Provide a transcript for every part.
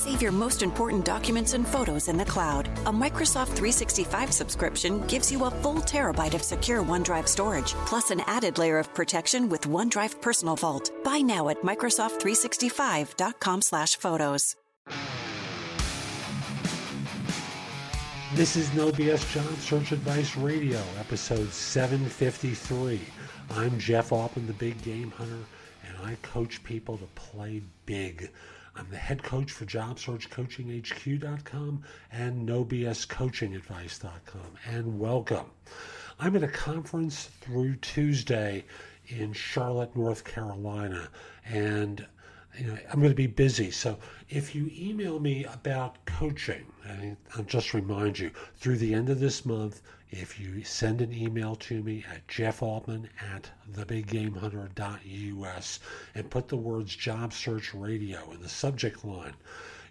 Save your most important documents and photos in the cloud. A Microsoft 365 subscription gives you a full terabyte of secure OneDrive storage, plus an added layer of protection with OneDrive Personal Vault. Buy now at Microsoft365.com/photos. This is No BS Job Search Advice Radio, episode 753. I'm Jeff Altman, the Big Game Hunter, and I coach people to play big. I'm the head coach for JobSearchCoachingHQ.com and NoBSCoachingAdvice.com. And welcome. I'm at a conference through Tuesday in Charlotte, North Carolina, and you know, I'm going to be busy. So if you email me about coaching, I'll just remind you through the end of this month, if you send an email to me at jeffaltman at thebiggamehunter.us and put the words job search radio in the subject line,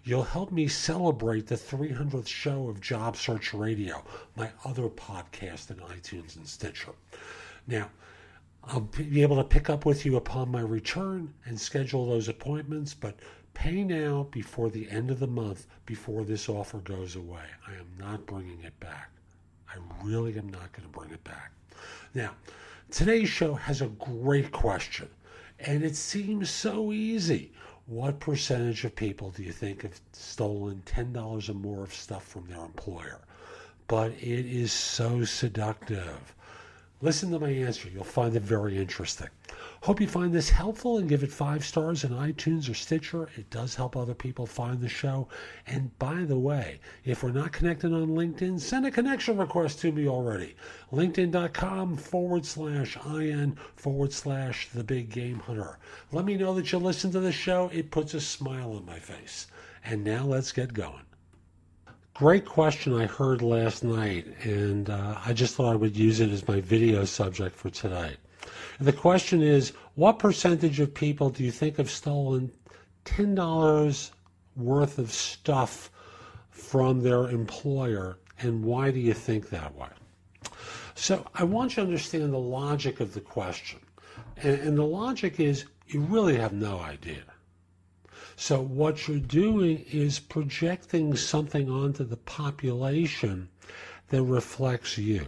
you'll help me celebrate the 300th show of Job Search Radio, my other podcast in iTunes and Stitcher. Now, I'll be able to pick up with you upon my return and schedule those appointments, but pay now before the end of the month before this offer goes away. I am not bringing it back. I really am not going to bring it back. Now, today's show has a great question, and it seems so easy. What percentage of people do you think have stolen $10 or more of stuff from their employer? But it is so seductive. Listen to my answer. You'll find it very interesting. Hope you find this helpful and give it five stars in iTunes or Stitcher. It does help other people find the show. And by the way, if we're not connected on LinkedIn, send a connection request to me already. LinkedIn.com forward slash IN forward slash the big game hunter. Let me know that you listen to the show. It puts a smile on my face. And now let's get going. Great question I heard last night, and uh, I just thought I would use it as my video subject for today. And the question is what percentage of people do you think have stolen $10 worth of stuff from their employer, and why do you think that way? So I want you to understand the logic of the question. And, and the logic is you really have no idea. So what you're doing is projecting something onto the population that reflects you.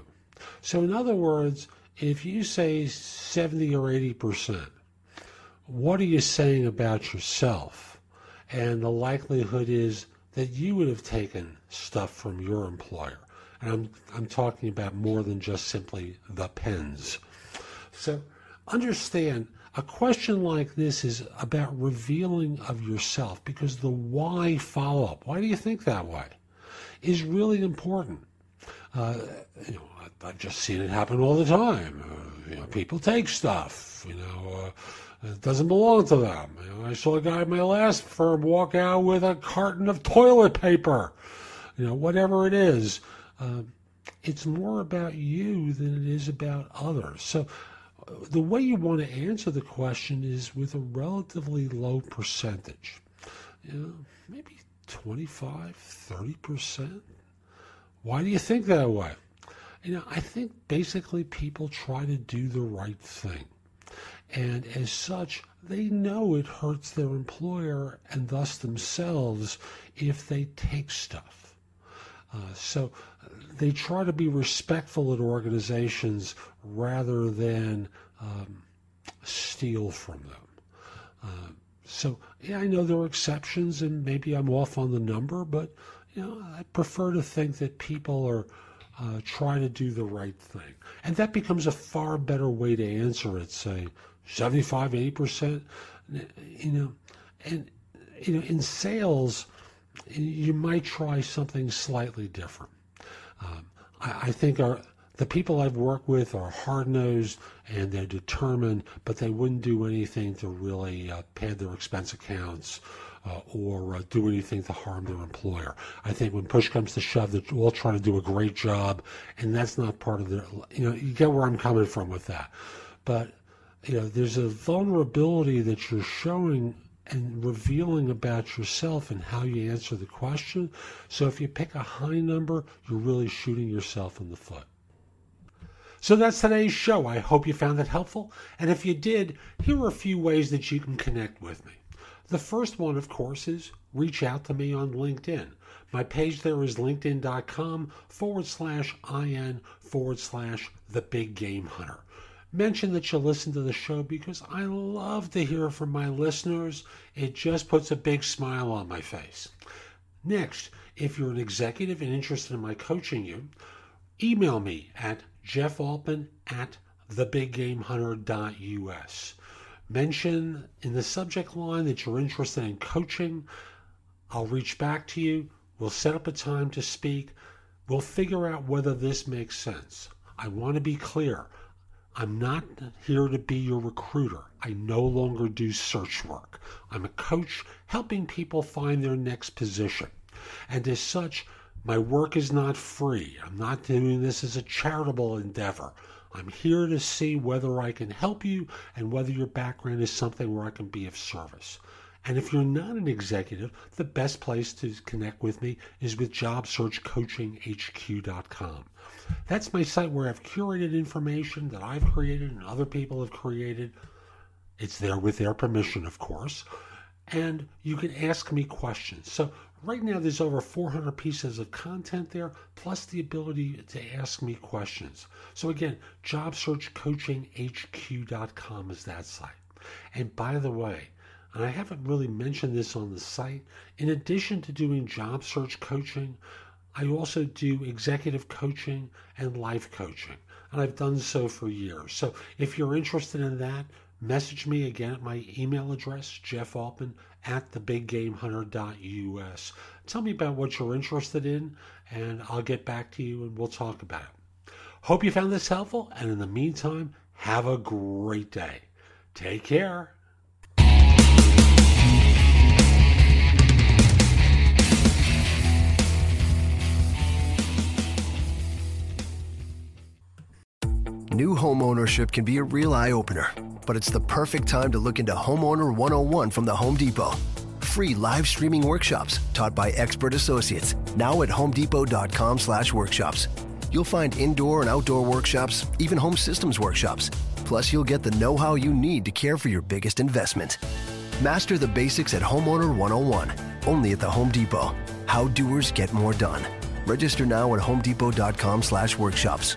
So in other words, if you say 70 or 80%, what are you saying about yourself? And the likelihood is that you would have taken stuff from your employer. And I'm, I'm talking about more than just simply the pens. So understand a question like this is about revealing of yourself because the why follow up, why do you think that way, is really important. Uh, you know, I've just seen it happen all the time. Uh, you know, people take stuff, you know, uh, it doesn't belong to them. You know, I saw a guy at my last firm walk out with a carton of toilet paper. You know, whatever it is, uh, it's more about you than it is about others. So the way you want to answer the question is with a relatively low percentage. You know, maybe 25, 30%. Why do you think that way? You know, I think basically people try to do the right thing. And as such, they know it hurts their employer and thus themselves if they take stuff. Uh, so they try to be respectful at organizations rather than um, steal from them. Uh, so yeah, I know there are exceptions, and maybe I'm off on the number, but you know, I prefer to think that people are uh, trying to do the right thing, and that becomes a far better way to answer it. Say 75, 80 percent, you know, and you know, in sales, you might try something slightly different. Um, I, I, think our the people I've worked with are hard nosed and they're determined, but they wouldn't do anything to really uh, pad their expense accounts. Uh, or uh, do anything to harm their employer. I think when push comes to shove, they're all trying to do a great job, and that's not part of their. You know, you get where I'm coming from with that. But you know, there's a vulnerability that you're showing and revealing about yourself and how you answer the question. So if you pick a high number, you're really shooting yourself in the foot. So that's today's show. I hope you found it helpful. And if you did, here are a few ways that you can connect with me. The first one, of course, is reach out to me on LinkedIn. My page there is linkedin.com forward slash IN forward slash the big game hunter. Mention that you listen to the show because I love to hear from my listeners. It just puts a big smile on my face. Next, if you're an executive and interested in my coaching you, email me at jeffaltman at thebiggamehunter.us. Mention in the subject line that you're interested in coaching. I'll reach back to you. We'll set up a time to speak. We'll figure out whether this makes sense. I want to be clear. I'm not here to be your recruiter. I no longer do search work. I'm a coach helping people find their next position. And as such, my work is not free. I'm not doing this as a charitable endeavor. I'm here to see whether I can help you and whether your background is something where I can be of service. And if you're not an executive, the best place to connect with me is with JobSearchCoachingHQ.com. That's my site where I've curated information that I've created and other people have created. It's there with their permission, of course. And you can ask me questions. So Right now, there's over 400 pieces of content there, plus the ability to ask me questions. So, again, JobSearchCoachingHQ.com is that site. And by the way, and I haven't really mentioned this on the site, in addition to doing job search coaching, I also do executive coaching and life coaching. And I've done so for years. So if you're interested in that, message me again at my email address, Jeff at thebiggamehunter.us. Tell me about what you're interested in, and I'll get back to you and we'll talk about it. Hope you found this helpful, and in the meantime, have a great day. Take care. New home ownership can be a real eye opener but it's the perfect time to look into Homeowner 101 from the Home Depot. Free live streaming workshops taught by expert associates now at homedepot.com/workshops. You'll find indoor and outdoor workshops, even home systems workshops. Plus, you'll get the know-how you need to care for your biggest investment. Master the basics at Homeowner 101, only at the Home Depot. How doers get more done. Register now at homedepot.com/workshops.